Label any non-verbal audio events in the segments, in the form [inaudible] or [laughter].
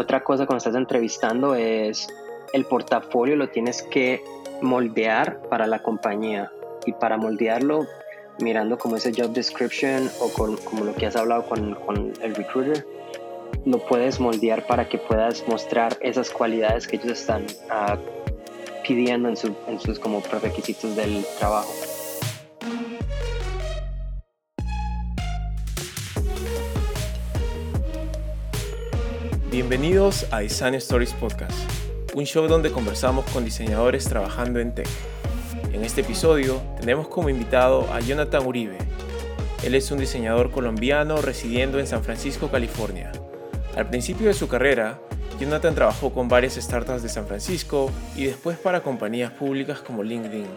otra cosa cuando estás entrevistando es el portafolio lo tienes que moldear para la compañía y para moldearlo mirando como ese job description o con, como lo que has hablado con, con el recruiter, lo puedes moldear para que puedas mostrar esas cualidades que ellos están uh, pidiendo en, su, en sus como requisitos del trabajo. Bienvenidos a Design Stories Podcast, un show donde conversamos con diseñadores trabajando en tech. En este episodio tenemos como invitado a Jonathan Uribe. Él es un diseñador colombiano residiendo en San Francisco, California. Al principio de su carrera, Jonathan trabajó con varias startups de San Francisco y después para compañías públicas como LinkedIn.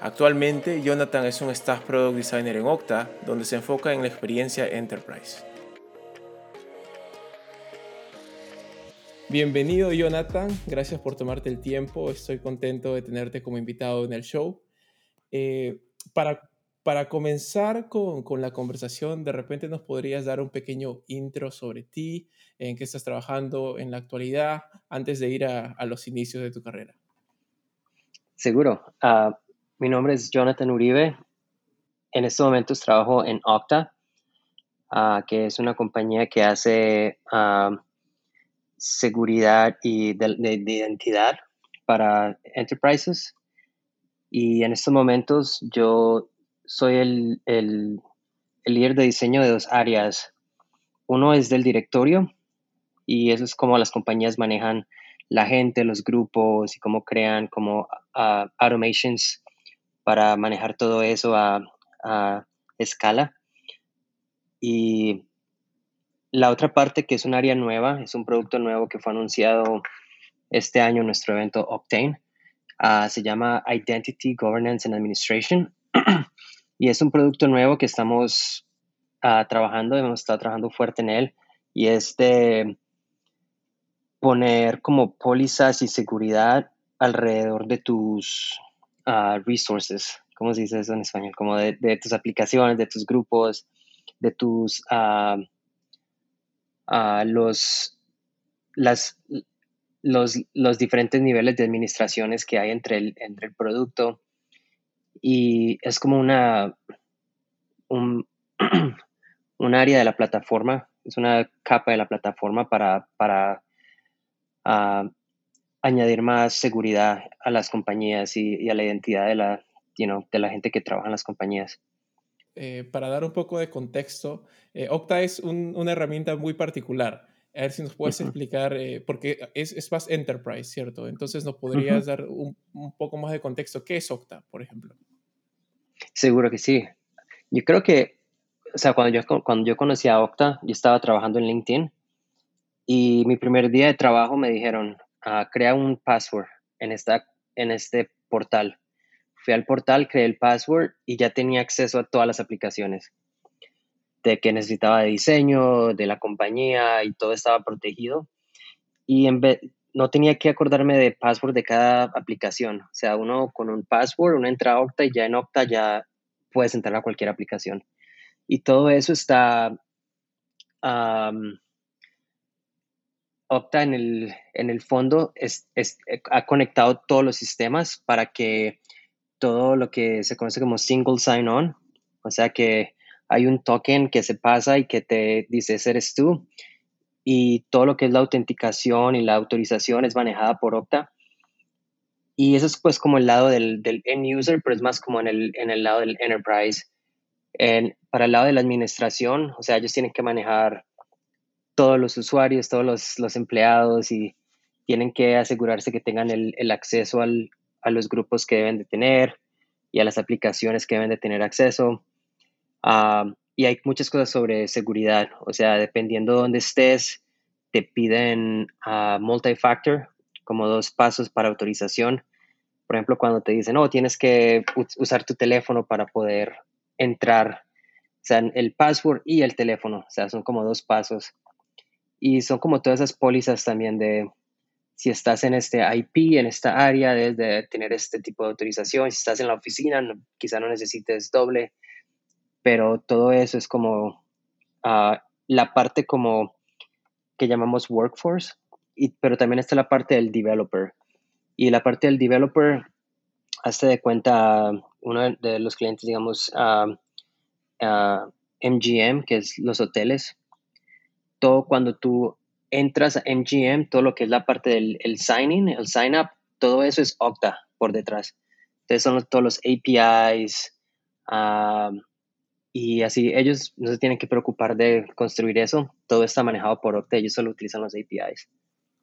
Actualmente, Jonathan es un staff product designer en Okta, donde se enfoca en la experiencia enterprise. Bienvenido Jonathan, gracias por tomarte el tiempo, estoy contento de tenerte como invitado en el show. Eh, para, para comenzar con, con, la conversación, de repente nos podrías dar un pequeño intro sobre ti, en qué estás trabajando en la actualidad, antes de ir a, a los inicios de tu carrera. Seguro. Uh, mi nombre es Jonathan Uribe. En estos momentos trabajo en Okta, uh, que es una compañía que hace... Uh, seguridad y de, identidad para enterprises. Y en estos momentos yo soy el, el, líder de diseño de dos áreas. Uno es del directorio y eso es como las compañías manejan la gente, los grupos y cómo crean como uh, automations para manejar todo eso a, a escala. Y la otra parte que es un área nueva, es un producto nuevo que fue anunciado este año en nuestro evento Octane. Ah, se llama Identity Governance and Administration [clears throat] y es un producto nuevo que estamos uh, trabajando, hemos estado trabajando fuerte en él y es de poner como pólizas y seguridad alrededor de tus uh, resources, ¿cómo se dice eso en español? Como de, de, tus aplicaciones, de tus grupos, de tus los, las, los, los, diferentes niveles de administraciones que hay entre el, entre el producto. Y es como una, un, [clears throat] un área de la plataforma, es una capa de la plataforma para, para uh, añadir más seguridad a las compañías y, y a la identidad de la, you know, de la gente que trabaja en las compañías. Eh, para dar un poco de contexto, eh, Okta es una herramienta muy particular. A ver si nos puedes explicar, eh, porque es, es, más enterprise, ¿cierto? Entonces, ¿nos podrías dar un, un, poco más de contexto? ¿Qué es Okta, por ejemplo? Seguro que sí. Yo creo que, o sea, cuando yo, cuando yo conocí a Okta, yo estaba trabajando en LinkedIn y mi primer día de trabajo me dijeron, ah, crea un password en, esta, en este portal fui al portal, creé el password y ya tenía acceso a todas las aplicaciones de que necesitaba de diseño, de la compañía y todo estaba protegido. Y en vez, no tenía que acordarme de password de cada aplicación. O sea, uno con un password, uno entra a Okta y ya en Okta ya puedes entrar a cualquier aplicación. Y todo eso está... Um, en el, en el fondo es, es, ha conectado todos los sistemas para que todo lo que se conoce como single sign-on, o sea que hay un token que se pasa y que te dice eres tú y todo lo que es la autenticación y la autorización es manejada por Okta. Y eso es pues como el lado del, del end user, pero es más como en el, en el lado del enterprise. En, para el lado de la administración, o sea, ellos tienen que manejar todos los usuarios, todos los, los empleados y tienen que asegurarse que tengan el, el acceso al, a los grupos que deben de tener y a las aplicaciones que deben de tener acceso. Ah, y hay muchas cosas sobre seguridad, o sea, dependiendo de dónde estés, te piden uh, multi-factor, como dos pasos para autorización. Por ejemplo, cuando te dicen, oh, tienes que usar tu teléfono para poder entrar, o sea, el password y el teléfono, o sea, son como dos pasos. Y son como todas esas pólizas también de, si estás en este IP, en esta área, debes de tener este tipo de autorización. Si estás en la oficina, quizá no necesites doble, pero todo eso es como uh, la parte como que llamamos workforce, y, pero también está la parte del developer. Y la parte del developer, hace de cuenta uno de los clientes, digamos, MGM, que es los hoteles. Todo cuando tú entras a MGM, todo lo que es la parte del el signing, el sign up, todo eso es Okta por detrás. Entonces son todos los APIs y así ellos no se tienen que preocupar de construir eso. Todo está manejado por Okta, ellos solo utilizan los APIs.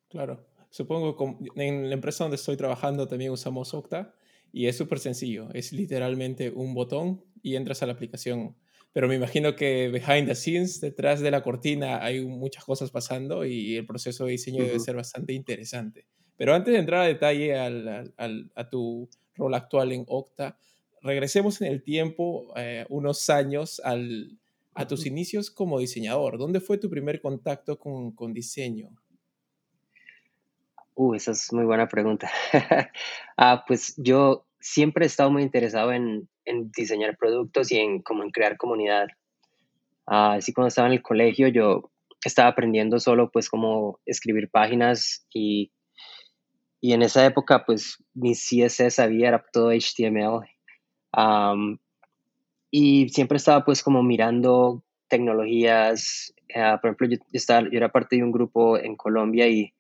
Claro. Supongo que en la empresa donde estoy trabajando también usamos Okta y es súper sencillo. Es literalmente un botón y entras a la aplicación. Pero me imagino que behind the scenes, detrás de la cortina, hay muchas cosas pasando y el proceso de diseño debe ser bastante interesante. Pero antes de entrar a detalle al, al, a tu rol actual en Okta, regresemos en el tiempo eh, unos años al, a tus inicios como diseñador. ¿Dónde fue tu primer contacto con, con diseño? Uh, esa es muy buena pregunta. [laughs] ah, pues yo siempre he estado muy interesado en, en diseñar productos y en, como en crear comunidad. Ah, así cuando estaba en el colegio yo estaba aprendiendo solo pues cómo escribir páginas y, y en esa época pues mi CSS había, era todo HTML. y siempre estaba pues como mirando tecnologías. Ah, por ejemplo, yo, estaba, yo era parte de un grupo en Colombia y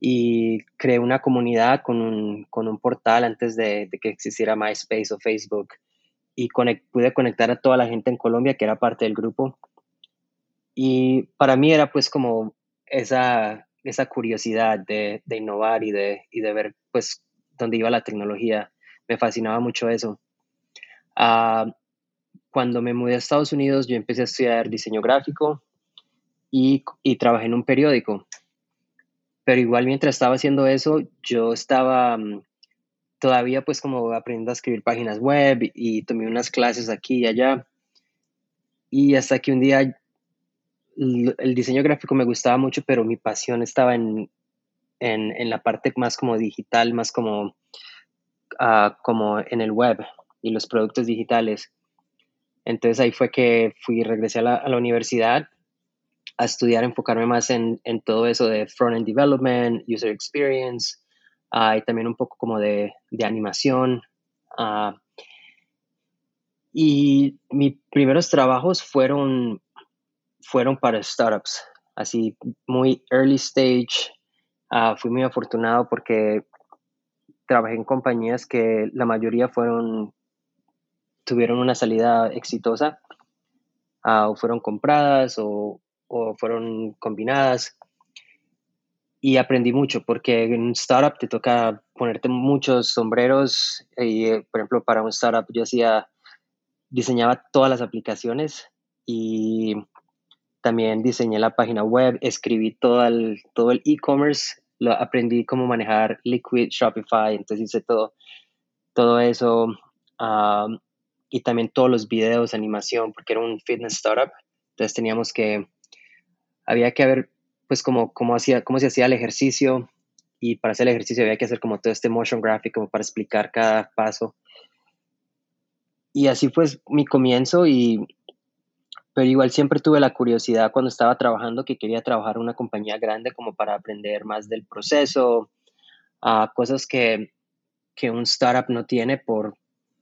y creé una comunidad con un, con un portal antes de, que existiera MySpace o Facebook y pude conectar a toda la gente en Colombia que era parte del grupo. Y para mí era pues como esa, esa curiosidad de, de innovar y de, y de ver pues dónde iba la tecnología. Me fascinaba mucho eso. Ah, cuando me mudé a Estados Unidos, yo empecé a estudiar diseño gráfico y, y trabajé en un periódico pero igual mientras estaba haciendo eso, yo estaba mm, todavía pues como aprendiendo a escribir páginas web y tomé unas clases aquí y allá. Y hasta que un día el diseño gráfico me gustaba mucho, pero mi pasión estaba en, en, la parte más como digital, más como, ah, como en el web y los productos digitales. Entonces ahí fue que fui, regresé a la, a la universidad a estudiar, enfocarme más en, en todo eso de front-end development, user experience, uh, y también un poco como de, de animación. Uh, y mis primeros trabajos fueron, fueron para startups, así muy early stage. Uh, fui muy afortunado porque trabajé en compañías que la mayoría fueron, tuvieron una salida exitosa, o fueron compradas o, o fueron combinadas. Y aprendí mucho porque en un startup te toca ponerte muchos sombreros. Y, eh, por ejemplo, para un startup yo hacía, diseñaba todas las aplicaciones y también diseñé la página web, escribí todo el todo el e-commerce, lo aprendí cómo manejar Liquid, Shopify, entonces hice todo, todo eso. y también todos los videos, animación, porque era un fitness startup. Entonces teníamos que había que ver pues cómo, cómo, hacía, cómo se hacía el ejercicio y para hacer el ejercicio había que hacer como todo este motion graphic como para explicar cada paso. Y así fue mi comienzo y pero igual siempre tuve la curiosidad cuando estaba trabajando que quería trabajar en una compañía grande como para aprender más del proceso, a cosas que, que un startup no tiene por,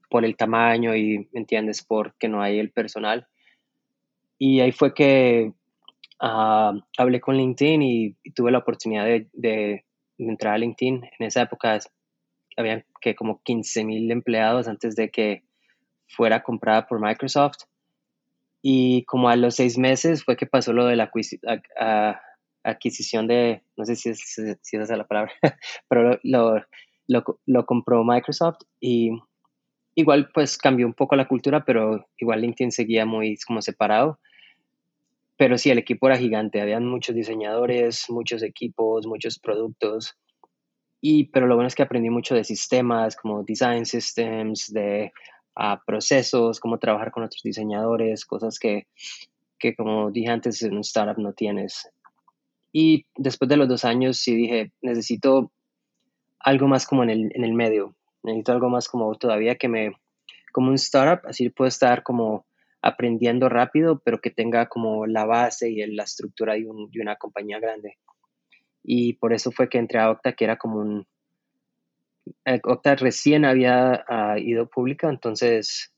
por el tamaño y, ¿me entiendes?, porque no hay el personal. Y ahí fue que Ah, hablé con LinkedIn y, tuve la oportunidad de, entrar a LinkedIn. En esa época había que como 15 mil empleados antes de que fuera comprada por Microsoft. Y como a los seis meses fue que pasó lo de la adquisición de, no sé si, es, si esa es la palabra, [laughs] pero lo, lo, lo, compró Microsoft y igual pues cambió un poco la cultura, pero igual LinkedIn seguía muy como separado pero sí, el equipo era gigante, habían muchos diseñadores, muchos equipos, muchos productos. Y, pero lo bueno es que aprendí mucho de sistemas, como design systems, de ah, procesos, cómo trabajar con otros diseñadores, cosas que, que, como dije antes, en un startup no tienes. Y después de los dos años sí dije, necesito algo más como en el, en el medio, necesito algo más como todavía que me, como un startup, así puedo estar como aprendiendo rápido, pero que tenga como la base y la estructura de, una compañía grande. y por eso fue que entré a Octa, que era como un... Eh, Octa recién había ah, ido pública, entonces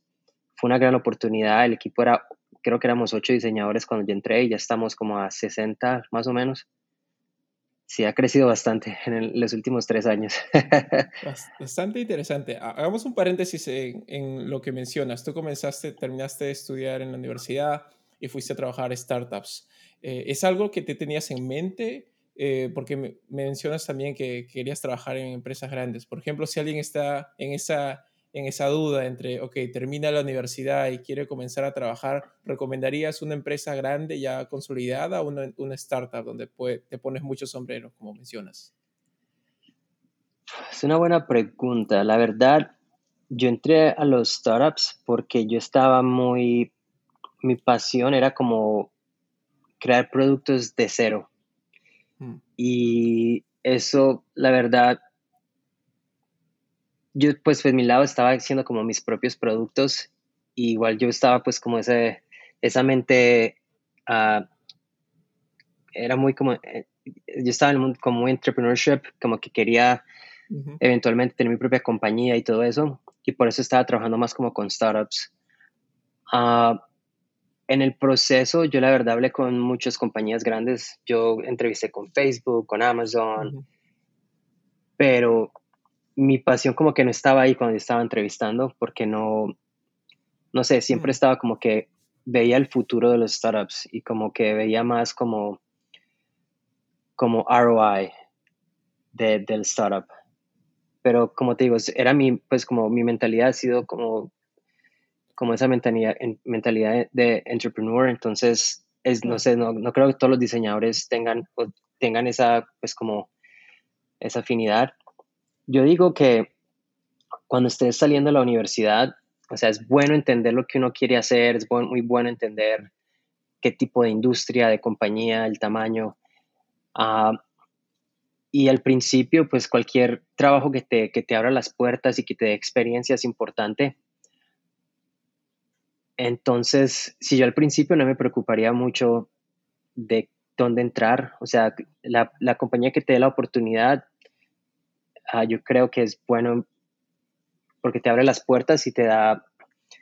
fue una gran oportunidad. El equipo era, creo que éramos ocho diseñadores cuando yo entré y ya estamos como a 60 más o menos. Sí, ha crecido bastante en los últimos tres años. [laughs] bastante interesante. Hagamos un paréntesis en, lo que mencionas. Tú comenzaste, terminaste de estudiar en la universidad y fuiste a trabajar en startups. Eh, ¿Es algo que te tenías en mente? Eh, porque me, mencionas también que querías trabajar en empresas grandes. Por ejemplo, si alguien está en esa, en esa duda entre, ok, termina la universidad y quiere comenzar a trabajar, ¿recomendarías una empresa grande ya consolidada o una, una startup donde te pones muchos sombreros, como mencionas? Es una buena pregunta. La verdad, yo entré a los startups porque yo estaba muy, mi pasión era como crear productos de cero. Mm. Y eso, la verdad, yo pues en mi lado estaba haciendo como mis propios productos igual yo estaba pues como ese, esa mente, ah, era muy como, eh, yo estaba en el mundo como entrepreneurship, como que quería eventualmente tener mi propia compañía y todo eso, y por eso estaba trabajando más como con startups. Ah, en el proceso, yo la verdad hablé con muchas compañías grandes. Yo entrevisté con Facebook, con Amazon, pero mi pasión como que no estaba ahí cuando yo estaba entrevistando, porque no, no sé, siempre estaba como que veía el futuro de los startups y como que veía más como, como ROI del startup. Pero como te digo, era mi, pues como mi mentalidad ha sido como como esa mentalidad, mentalidad de entrepreneur, entonces es, no sé, no, no, creo que todos los diseñadores tengan, tengan esa, pues como, esa afinidad. Yo digo que cuando estés saliendo de la universidad, o sea, es bueno entender lo que uno quiere hacer, es muy bueno entender qué tipo de industria, de compañía, el tamaño. Uh, y al principio, pues cualquier trabajo que te, que te abra las puertas y que te dé experiencia es importante. Entonces, si yo al principio no me preocuparía mucho de dónde entrar, o sea, la, compañía que te dé la oportunidad, ah, yo creo que es bueno porque te abre las puertas y te da,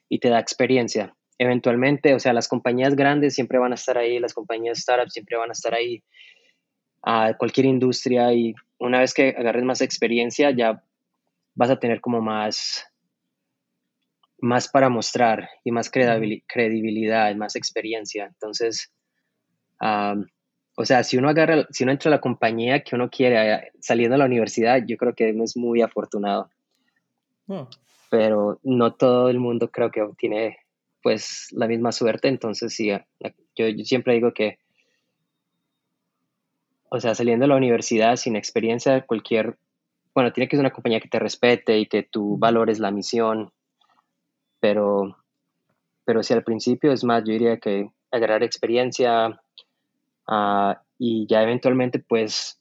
y te da experiencia. Eventualmente, o sea, las compañías grandes siempre van a estar ahí, las compañías startups siempre van a estar ahí, a cualquier industria y una vez que agarres más experiencia ya vas a tener como más, más para mostrar y más credibilidad, más experiencia. Entonces, o sea, si uno agarra, si uno entra a la compañía que uno quiere eh, saliendo de la universidad, yo creo que uno es muy afortunado. Oh. Pero no todo el mundo creo que tiene pues la misma suerte, entonces sí, yo, yo siempre digo que, o sea, saliendo de la universidad sin experiencia, cualquier, bueno, tiene que ser una compañía que te respete y que tú valores la misión, pero, pero si al principio es más, yo diría que agarrar experiencia ah, y ya eventualmente pues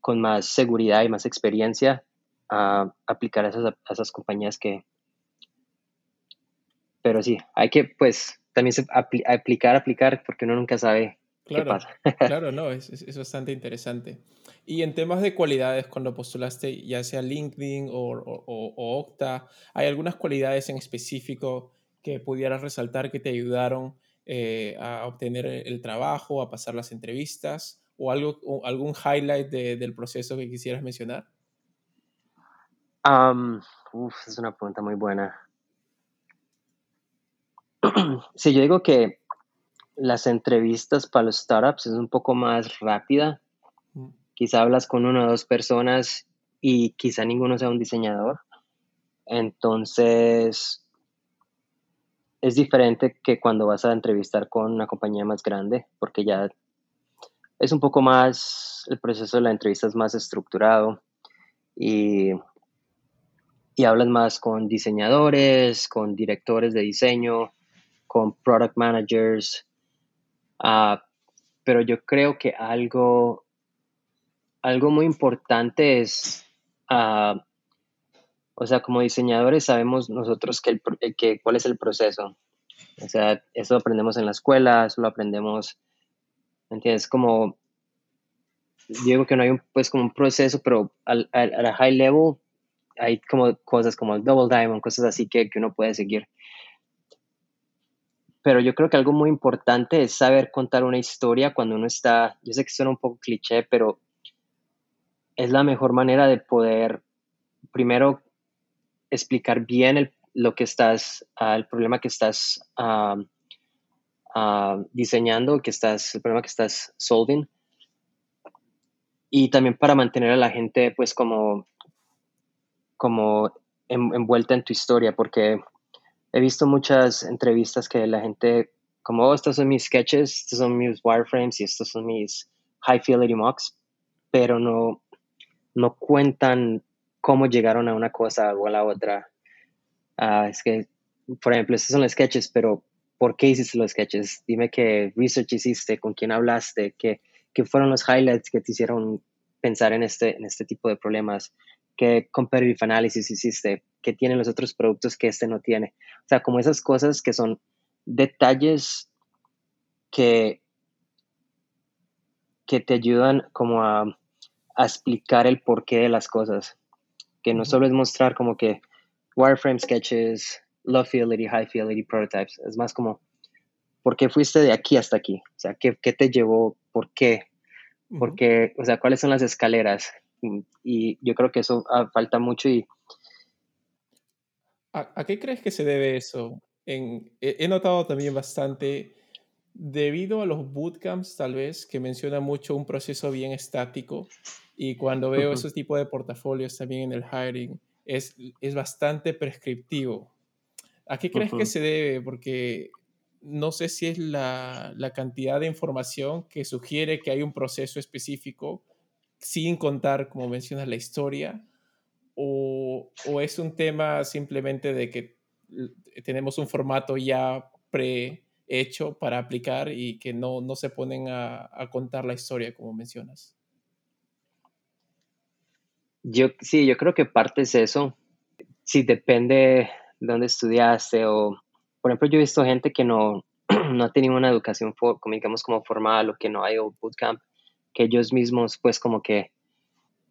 con más seguridad y más experiencia a aplicar a esas, esas compañías que... Pero sí, hay que pues también aplicar, aplicar, porque uno nunca sabe Claro, qué pasa. [laughs] claro, no, es, es, bastante interesante. Y en temas de cualidades, cuando postulaste ya sea LinkedIn o, o, o, Octa, ¿hay algunas cualidades en específico que pudieras resaltar que te ayudaron eh, a obtener el trabajo, a pasar las entrevistas? ¿O algo, algún highlight de, del proceso que quisieras mencionar? Um, uf, es una pregunta muy buena. [clears throat] sí, yo digo que las entrevistas para los startups es un poco más rápida. Mm. Quizá hablas con una o dos personas y quizá ninguno sea un diseñador. Entonces, es diferente que cuando vas a entrevistar con una compañía más grande, porque ya es un poco más, el proceso de la entrevista es más estructurado y, y hablas más con diseñadores, con directores de diseño, con product managers, Ah, pero yo creo que algo, algo muy importante es, uh, o sea, como diseñadores sabemos nosotros que, el, que cuál es el proceso. O sea, eso lo aprendemos en la escuela, eso lo aprendemos, ¿entiendes? Como digo que no hay un, pues como un proceso, pero al, al, a high level hay como cosas como el double diamond, cosas así que, que uno puede seguir. Pero yo creo que algo muy importante es saber contar una historia cuando uno está, yo sé que suena un poco cliché, pero es la mejor manera de poder primero explicar bien el, lo que estás, uh, el problema que estás uh, uh, diseñando, que estás, el problema que estás solving. Y también para mantener a la gente pues como, como en, envuelta en tu historia, porque he visto muchas entrevistas que la gente, como, oh, estos son mis sketches, estos son mis wireframes y estos son mis high fidelity mocks, pero no, no cuentan cómo llegaron a una cosa o a la otra. Uh, es que, por ejemplo, estos son los sketches, pero ¿por qué hiciste los sketches? Dime qué research hiciste, con quién hablaste, qué, qué fueron los highlights que te hicieron pensar en este, en este tipo de problemas, qué comparative analysis hiciste, qué tienen los otros productos que este no tiene. O sea, como esas cosas que son detalles que, que te ayudan como a, a explicar el porqué de las cosas. Que no solo es mostrar como que wireframe sketches, low fidelity, high fidelity prototypes. Es más como, ¿por qué fuiste de aquí hasta aquí? O sea, ¿qué, qué te llevó? ¿Por qué? Porque, o sea, ¿cuáles son las escaleras? Y yo creo que eso ah, falta mucho y... ¿A, ¿A, qué crees que se debe eso? En, he, he notado también bastante, debido a los bootcamps tal vez, que menciona mucho un proceso bien estático, y cuando veo uh -huh. esos tipos de portafolios también en el hiring, es, es bastante prescriptivo. ¿A qué crees uh -huh. que se debe? Porque no sé si es la, la, cantidad de información que sugiere que hay un proceso específico sin contar, como mencionas, la historia, o, o es un tema simplemente de que tenemos un formato ya prehecho para aplicar y que no, no se ponen a, a contar la historia, como mencionas. Yo sí, yo creo que parte es eso. Sí, depende de dónde estudiaste o, por ejemplo, yo he visto gente que no, [clears throat] no ha tenido una educación, como, como formal o que no hay un bootcamp, que ellos mismos, pues, como que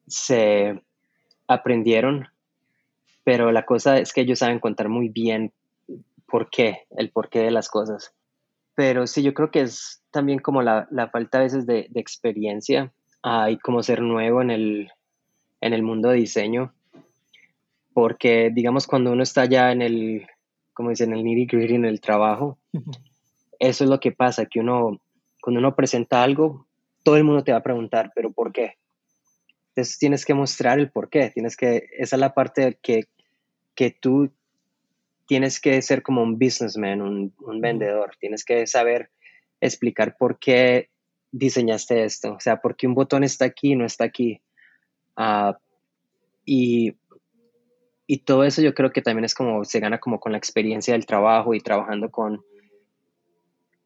se aprendieron, pero la cosa es que ellos saben contar muy bien por qué, el porqué de las cosas. Pero sí, yo creo que es también como la, la falta a veces de, de experiencia uh, y como ser nuevo en el, en el mundo de diseño, porque digamos cuando uno está ya en el, como dicen, en el nitty gritty, en el trabajo, eso es lo que pasa, que uno, cuando uno presenta algo, todo el mundo te va a preguntar, pero ¿por qué? Entonces tienes que mostrar el por qué, tienes que, esa es la parte que, que tú tienes que ser como un businessman, un, un vendedor, tienes que saber explicar por qué diseñaste esto, o sea, por qué un botón está aquí y no está aquí. Uh, y, y todo eso yo creo que también es como, se gana como con la experiencia del trabajo y trabajando con,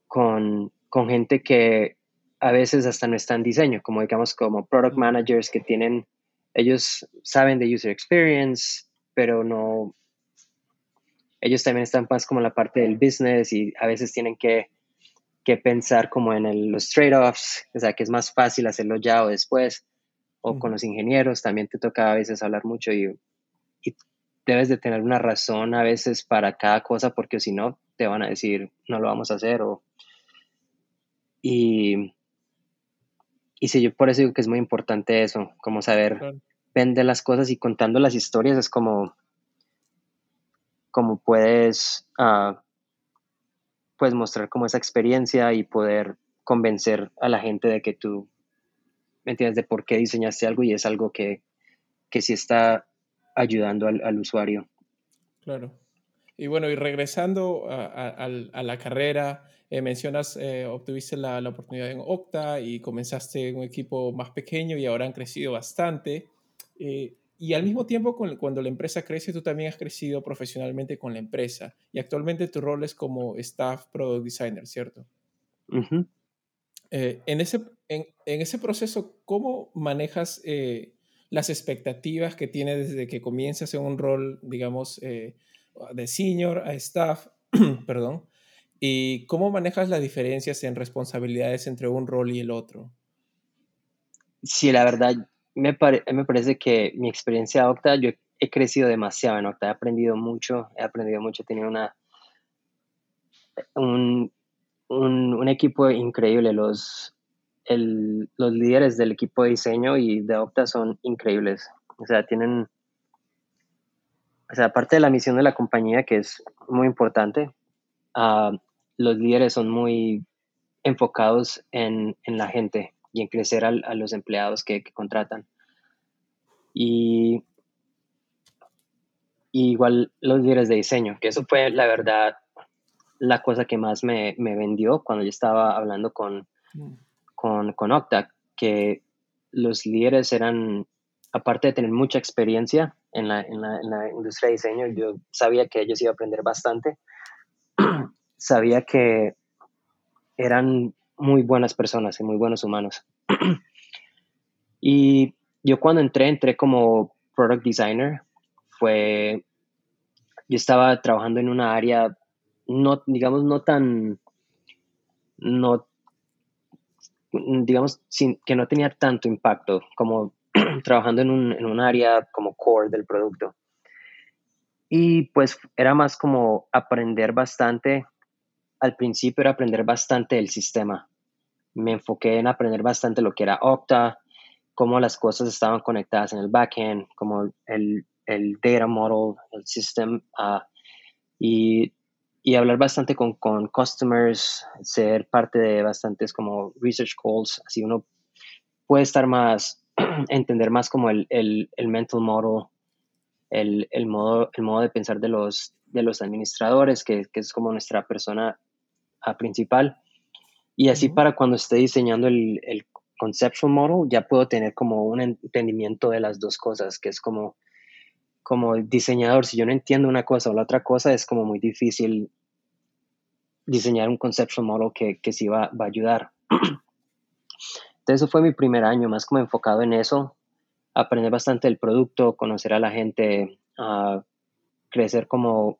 con, con gente que a veces hasta no está en diseño, como digamos como product managers que tienen, ellos saben de user experience, pero no, ellos también están más como en la parte del business y a veces tienen que, que pensar como en el, los trade-offs, o sea, que es más fácil hacerlo ya o después o con los ingenieros, también te toca a veces hablar mucho y, y, debes de tener una razón a veces para cada cosa porque si no te van a decir no lo vamos a hacer o y y sí, yo por eso digo que es muy importante eso, como saber claro. vender las cosas y contando las historias es como como puedes uh, pues mostrar como esa experiencia y poder convencer a la gente de que tú ¿me entiendes? De por qué diseñaste algo y es algo que, que sí está ayudando al, al usuario. Claro. Y bueno, y regresando a, a, a la carrera, eh, mencionas, eh, obtuviste la, la, oportunidad en Octa y comenzaste en un equipo más pequeño y ahora han crecido bastante. Eh, y al mismo tiempo, cuando la empresa crece, tú también has crecido profesionalmente con la empresa. Y actualmente tu rol es como staff product designer, ¿cierto? Uh -huh. en, ese, en, en, ese proceso, ¿cómo manejas eh, las expectativas que tienes desde que comienzas en un rol, digamos, eh, de senior a staff, [clears throat] perdón, y cómo manejas las diferencias en responsabilidades entre un rol y el otro? sí, la verdad, me, me parece que mi experiencia Octa, yo he crecido demasiado en Octa, he aprendido mucho, he aprendido mucho, he tenido una, un, un, equipo increíble, los, el, los líderes del equipo de diseño y de Octa son increíbles, o sea, tienen, o sea, aparte de la misión de la compañía, que es muy importante, uh, los líderes son muy enfocados en, en la gente y en crecer a los empleados que, contratan. Y, igual los líderes de diseño, que eso fue la verdad la cosa que más me, vendió cuando yo estaba hablando con, con, con Octa, que los líderes eran, aparte de tener mucha experiencia en la, en la, en la industria de diseño, yo sabía que ellos iban a aprender bastante. [clears throat] sabía que eran muy buenas personas y muy buenos humanos. [clears throat] y yo cuando entré, entré como product designer, fue, yo estaba trabajando en una área, no, digamos, no tan, no, digamos, sin, que no tenía tanto impacto como [clears throat] trabajando en un, en un área como core del producto. Y pues era más como aprender bastante. Al principio era aprender bastante del sistema. Me enfoqué en aprender bastante lo que era Okta, cómo las cosas estaban conectadas en el backend, como el, el data model, el system, ah, y, y, hablar bastante con, con, customers, ser parte de bastantes como research calls, así uno puede estar más, [clears throat] entender más como el, el, el mental model, el, el, modo, el modo de pensar de los, de los administradores, que, que es como nuestra persona ah, principal. Y así para cuando esté diseñando el, el conceptual model, ya puedo tener como un entendimiento de las dos cosas, que es como, como diseñador, si yo no entiendo una cosa o la otra cosa, es como muy difícil diseñar un conceptual model que, que sí va, va a ayudar. [clears throat] Entonces, eso fue mi primer año, más como enfocado en eso, aprender bastante del producto, conocer a la gente, a crecer como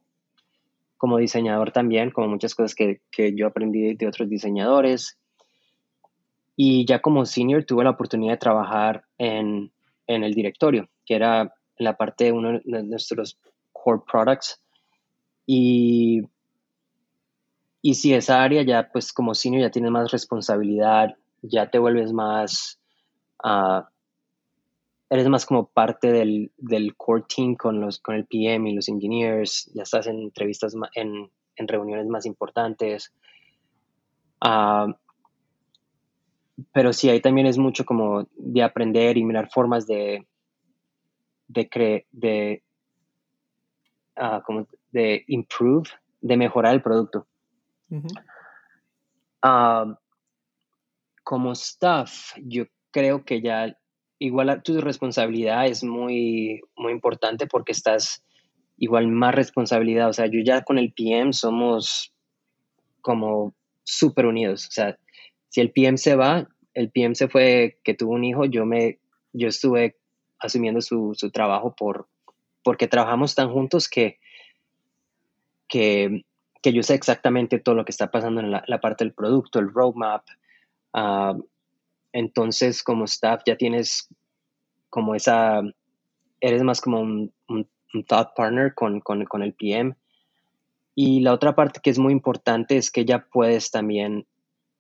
como diseñador también, como muchas cosas que, que yo aprendí de otros diseñadores. Y ya como senior tuve la oportunidad de trabajar en, en el directorio, que era la parte de uno de nuestros core products. Y, y si esa área ya, pues como senior ya tienes más responsabilidad, ya te vuelves más uh, eres más como parte del, del, core team con, los, con el PM y los engineers, ya estás en entrevistas, en, en reuniones más importantes. Ah, pero sí, ahí también es mucho como de aprender y mirar formas de, de, de, uh, como de improve, de mejorar el producto. Ah, como staff, yo creo que ya igual tu responsabilidad es muy, muy importante porque estás igual más responsabilidad. O sea, yo ya con el PM somos como súper unidos. O sea, si el PM se va, el PM se fue que tuvo un hijo, yo me, yo estuve asumiendo su, su trabajo por, porque trabajamos tan juntos que, que, que, yo sé exactamente todo lo que está pasando en la, parte del producto, el roadmap, uh, entonces, como staff, ya tienes como esa, eres más como un, thought partner con, con, el PM. Y la otra parte que es muy importante es que ya puedes también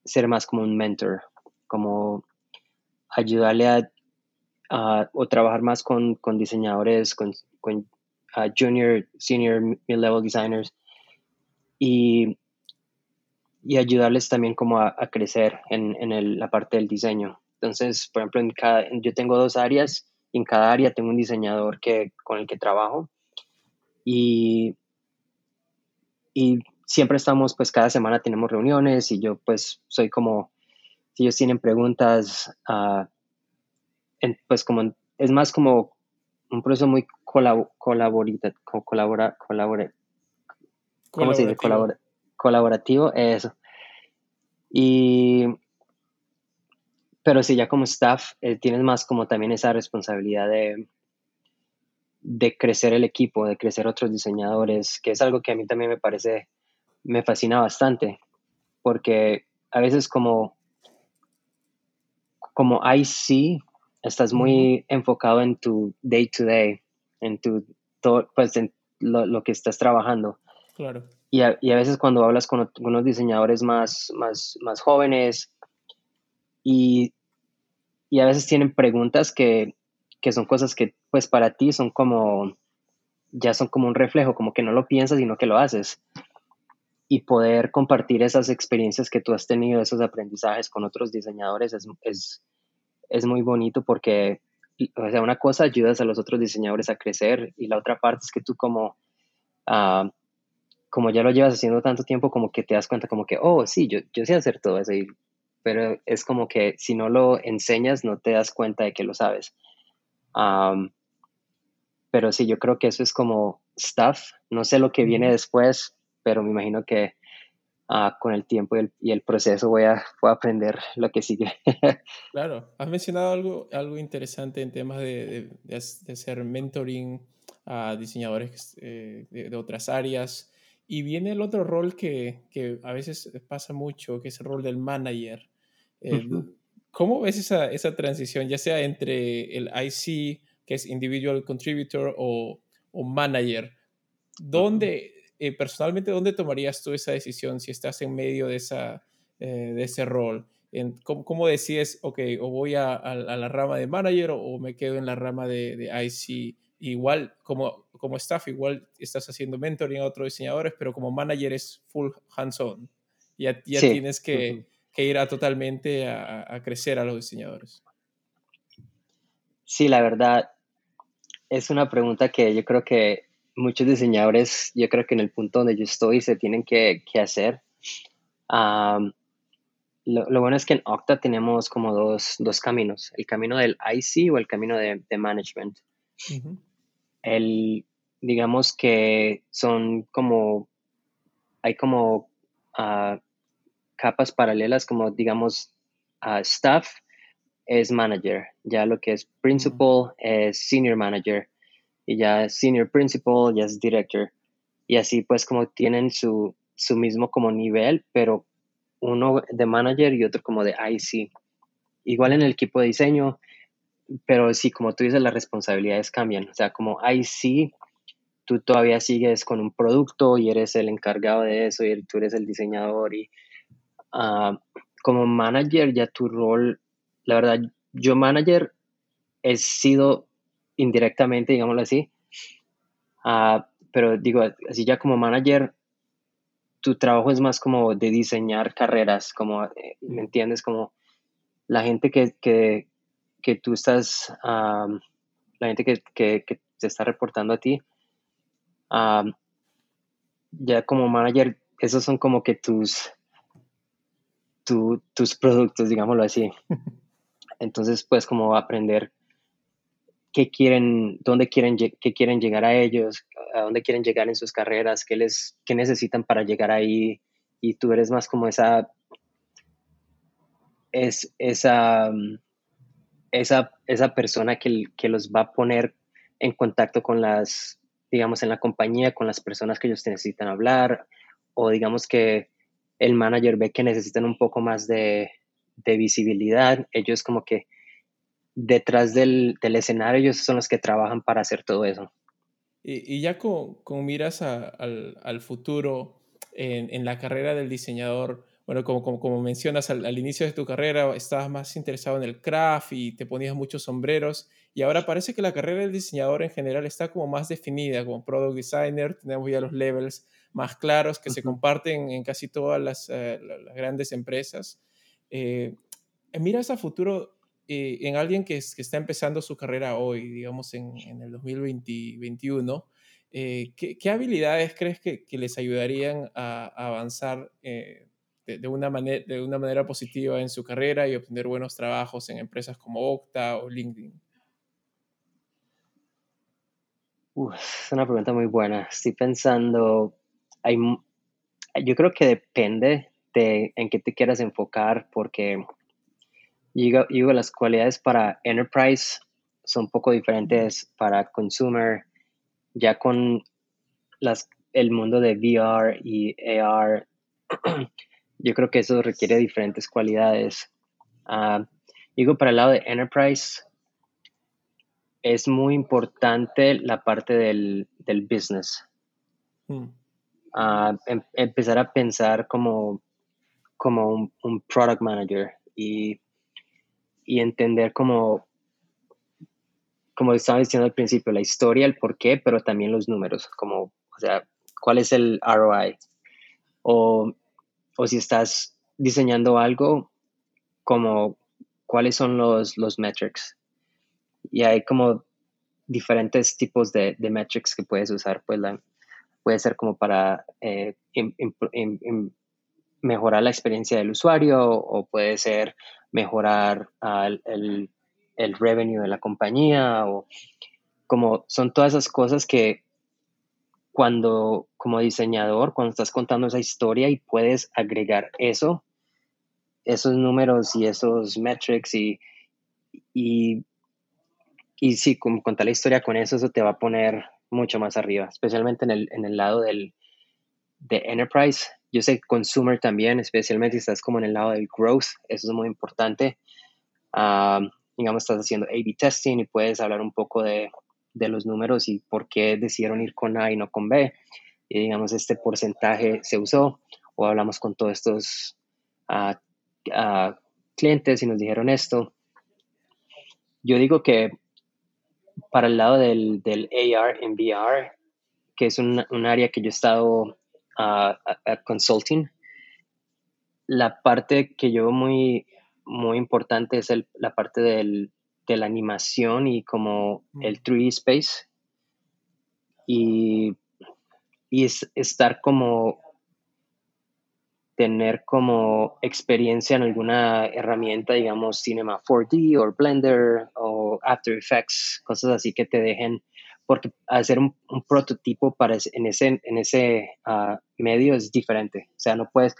ser más como un mentor, como ayudarle a, o trabajar más con, con diseñadores, con, con junior, senior, mid-level designers y y ayudarles también como a, crecer en, en la parte del diseño. Entonces, por ejemplo, en cada, yo tengo dos áreas y en cada área tengo un diseñador que, con el que trabajo y, y siempre estamos, pues cada semana tenemos reuniones y yo pues soy como, si ellos tienen preguntas, uh, pues como, es más como un proceso muy colab colaborativo, colabora, colabora, ¿cómo se dice? Colabora, colaborativo, eso. Y, pero sí, ya como staff eh, tienes más como también esa responsabilidad de, de crecer el equipo, de crecer otros diseñadores, que es algo que a mí también me parece, me fascina bastante, porque a veces como, como IC estás muy enfocado en tu day to day, en tu, todo, pues en lo, que estás trabajando. Claro. Y a, veces cuando hablas con unos diseñadores más, más, más jóvenes y, y a veces tienen preguntas que, que son cosas que pues para ti son como, ya son como un reflejo, como que no lo piensas, sino que lo haces. Y poder compartir esas experiencias que tú has tenido, esos aprendizajes con otros diseñadores es, es, es muy bonito porque, o sea, una cosa ayudas a los otros diseñadores a crecer y la otra parte es que tú como, uh, como ya lo llevas haciendo tanto tiempo, como que te das cuenta como que, oh, sí, yo, yo sé hacer todo eso, pero es como que si no lo enseñas no te das cuenta de que lo sabes. Um, pero sí, yo creo que eso es como stuff. No sé lo que viene después, pero me imagino que uh, con el tiempo y el, y el, proceso voy a, voy a aprender lo que sigue. [laughs] claro, has mencionado algo, algo interesante en temas de, de, de hacer mentoring a diseñadores eh, de, de, otras áreas. Y viene el otro rol que, que, a veces pasa mucho, que es el rol del manager. ¿Cómo ves esa, esa transición, ya sea entre el IC que es individual contributor o, o manager. ¿Dónde, eh, personalmente, dónde tomarías tú esa decisión si estás en medio de, esa, eh, de ese rol? En, ¿cómo, decides, ok, o voy a, a, la rama de manager o, me quedo en la rama de, de IC? Igual, como, como staff, igual estás haciendo mentoring a otros diseñadores, pero como manager es full hands-on. Ya, ya tienes que, que, ir a totalmente a, a crecer a los diseñadores. Sí, la verdad, es una pregunta que yo creo que muchos diseñadores, yo creo que en el punto donde yo estoy, se tienen que, hacer. lo, bueno es que en Octa tenemos como dos, caminos, el camino del IC o el camino de, management. El, digamos que son como, hay como ah, capas paralelas, como digamos uh, staff es manager, ya lo que es principal es senior manager y ya senior principal ya es director. Y así pues como tienen su, su mismo como nivel, pero uno de manager y otro como de IC. Igual en el equipo de diseño, pero sí, como tú dices, las responsabilidades cambian. O sea, como IC, tú todavía sigues con un producto y eres el encargado de eso y tú eres el diseñador y ah, como manager ya tu rol la verdad, yo manager he sido indirectamente, digámoslo así, uh, pero digo, así ya como manager, tu trabajo es más como de diseñar carreras, como, eh, ¿me entiendes? Como la gente que, que, que tú estás, um, la gente que, que, que, te está reportando a ti, um, ya como manager, esos son como que tus, tu, tus productos, digámoslo así. [laughs] Entonces, pues como aprender qué quieren, dónde quieren, qué quieren llegar a ellos, a dónde quieren llegar en sus carreras, qué, les, qué necesitan para llegar ahí. Y tú eres más como esa, es, esa, esa, esa persona que, que los va a poner en contacto con las, digamos, en la compañía, con las personas que ellos necesitan hablar, o digamos que el manager ve que necesitan un poco más de, de visibilidad, ellos como que detrás del, escenario, ellos son los que trabajan para hacer todo eso. Y, ya con, miras al, futuro en, la carrera del diseñador, bueno, como, como, mencionas al, inicio de tu carrera, estabas más interesado en el craft y te ponías muchos sombreros, y ahora parece que la carrera del diseñador en general está como más definida, como product designer, tenemos ya los levels más claros que se comparten en casi todas las, eh, las grandes empresas. Eh, miras a futuro eh, en alguien que, está empezando su carrera hoy, digamos en, el 2021, eh, ¿qué, habilidades crees que, les ayudarían a, avanzar de, una manera, de una manera positiva en su carrera y obtener buenos trabajos en empresas como Okta o LinkedIn? es una pregunta muy buena. Estoy pensando, hay, yo creo que depende en qué te quieras enfocar, porque digo, digo, las cualidades para enterprise son un poco diferentes para consumer, ya con las, el mundo de VR y AR, [clears throat] yo creo que eso requiere diferentes cualidades. Uh, digo, para el lado de enterprise, es muy importante la parte del, business. Mm. Ah, em, empezar a pensar como, como un, product manager y, entender como, como estaba diciendo al principio, la historia, el por qué, pero también los números, como, o sea, cuál es el ROI. O, o si estás diseñando algo, como cuáles son los, los metrics. Y hay como diferentes tipos de, de metrics que puedes usar. Pues la, puede ser como para eh, mejorar la experiencia del usuario o puede ser mejorar el, el, revenue de la compañía o como son todas esas cosas que cuando como diseñador, cuando estás contando esa historia y puedes agregar eso, esos números y esos metrics y, y, y sí, como contar la historia con eso, eso te va a poner mucho más arriba, especialmente en el, en el lado del, de enterprise. Yo sé consumer también, especialmente si estás como en el lado del growth, eso es muy importante. Ah, digamos, estás haciendo A-B testing y puedes hablar un poco de, de, los números y por qué decidieron ir con A y no con B. Y digamos, este porcentaje se usó o hablamos con todos estos uh, clientes y nos dijeron esto. Yo digo que para el lado del, del AR en VR, que es un, un, área que yo he estado a, consulting, la parte que yo muy, muy importante es el, la parte del, de la animación y como el 3D space. Y, y es, estar como tener como experiencia en alguna herramienta, digamos Cinema 4D o Blender o After Effects, cosas así que te dejen, porque hacer un, prototipo para en ese, en ese ah, medio es diferente. O sea, no puedes,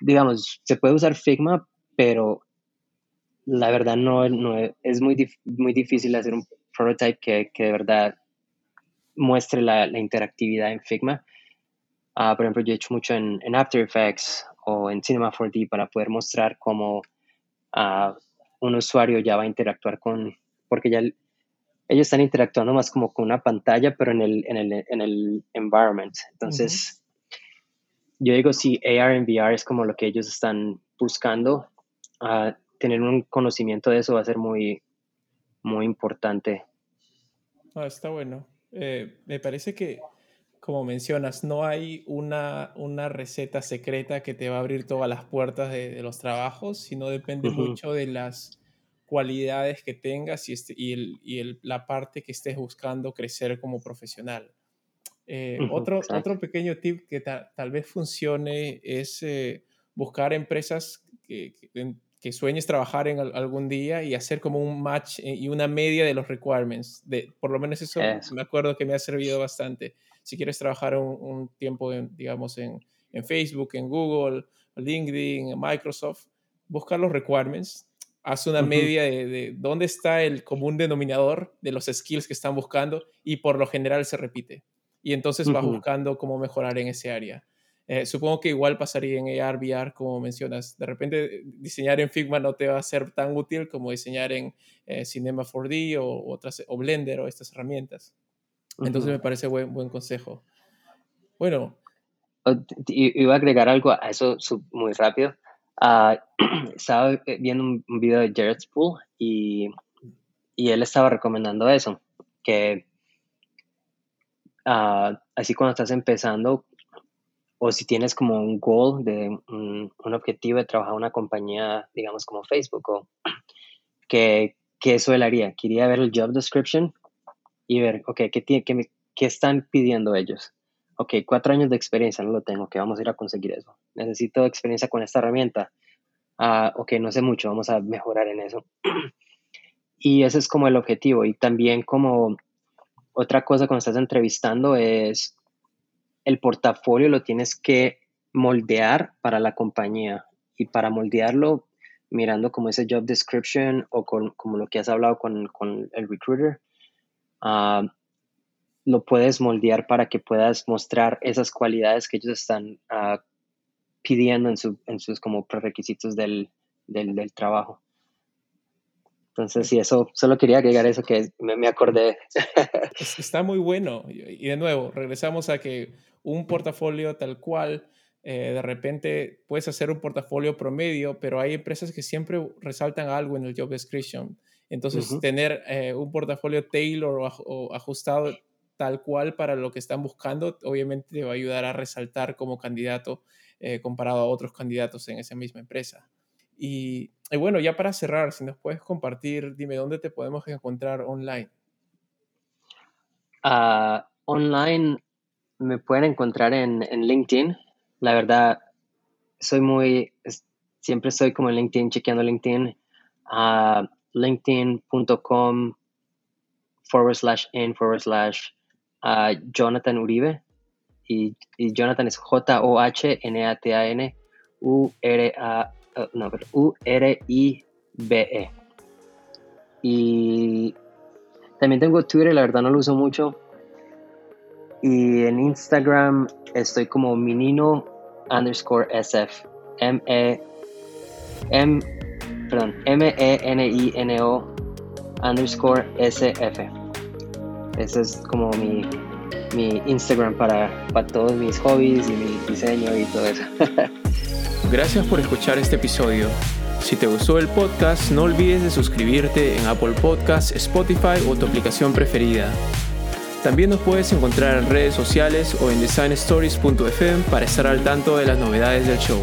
digamos, se puede usar Figma, pero la verdad no, no es muy, muy difícil hacer un prototype que, que de verdad muestre la, la interactividad en Figma. Ah, por ejemplo, yo he hecho mucho en, After Effects o en Cinema 4D para poder mostrar cómo uh, un usuario ya va a interactuar con, porque ya ellos están interactuando más como con una pantalla, pero en el, en el, en el environment. Entonces, yo digo, si AR en VR es como lo que ellos están buscando, uh, tener un conocimiento de eso va a ser muy, muy importante. Ah, está bueno. Eh, me parece que como mencionas, no hay una, una receta secreta que te va a abrir todas las puertas de, los trabajos, sino depende mucho de las cualidades que tengas y, este, y, el, y el, la parte que estés buscando crecer como profesional. Eh, otro, otro pequeño tip que tal vez funcione es eh, buscar empresas que, que, sueñes trabajar en algún día y hacer como un match eh, y una media de los requirements. De, por lo menos eso, eso. me acuerdo que me ha servido bastante si quieres trabajar un, tiempo, en, digamos, en, Facebook, en Google, LinkedIn, en Microsoft, buscar los requirements, haz una media de, dónde está el común denominador de los skills que están buscando y por lo general se repite. Y entonces vas buscando cómo mejorar en ese área. Eh, supongo que igual pasaría en AR, VR, como mencionas. De repente, diseñar en Figma no te va a ser tan útil como diseñar en eh, Cinema 4D o, otras, o Blender o estas herramientas. Entonces me parece buen, buen consejo. Bueno. Iba a agregar algo a eso muy rápido. Ah, [clears throat] estaba viendo un, video de Jared Spool y, y, él estaba recomendando eso, que uh, así cuando estás empezando o si tienes como un goal de un, un, objetivo de trabajar en una compañía, digamos como Facebook, o [clears throat] que, que eso él haría. Quería ver el job description y ver, ok, ¿qué, tiene, qué, qué están pidiendo ellos? Ok, cuatro años de experiencia, no lo tengo, que vamos a ir a conseguir eso. Necesito experiencia con esta herramienta. Ah, ok, no sé mucho, vamos a mejorar en eso. [clears throat] y ese es como el objetivo. Y también como otra cosa cuando estás entrevistando es el portafolio lo tienes que moldear para la compañía. Y para moldearlo, mirando como ese job description o con, como lo que has hablado con, con el recruiter, Ah, lo puedes moldear para que puedas mostrar esas cualidades que ellos están uh, pidiendo en, su, en, sus como prerequisitos del, del, trabajo. Entonces, sí, eso, solo quería agregar eso que me, me acordé. [laughs] Está muy bueno. Y de nuevo, regresamos a que un portafolio tal cual, eh, de repente puedes hacer un portafolio promedio, pero hay empresas que siempre resaltan algo en el job description. Entonces, tener eh, un portafolio tailor o, ajustado tal cual para lo que están buscando, obviamente te va a ayudar a resaltar como candidato eh, comparado a otros candidatos en esa misma empresa. Y, bueno, ya para cerrar, si nos puedes compartir, dime dónde te podemos encontrar online. Ah, online me pueden encontrar en, LinkedIn. La verdad, soy muy, siempre estoy como en LinkedIn, chequeando LinkedIn. a linkedin.com forward slash in forward slash Jonathan Uribe. Y, y Jonathan es J-O-H-N-A-T-A-N U-R-A no, pero U-R-I-B-E. Y también tengo Twitter, la verdad no lo uso mucho. Y en Instagram estoy como minino underscore SF. M-E, M, perdón, M-E-N-I-N-O underscore S-F. Ese es como mi, mi Instagram para, para todos mis hobbies y mi diseño y todo eso. [laughs] Gracias por escuchar este episodio. Si te gustó el podcast, no olvides de suscribirte en Apple Podcasts, Spotify o tu aplicación preferida. También nos puedes encontrar en redes sociales o en designstories.fm para estar al tanto de las novedades del show.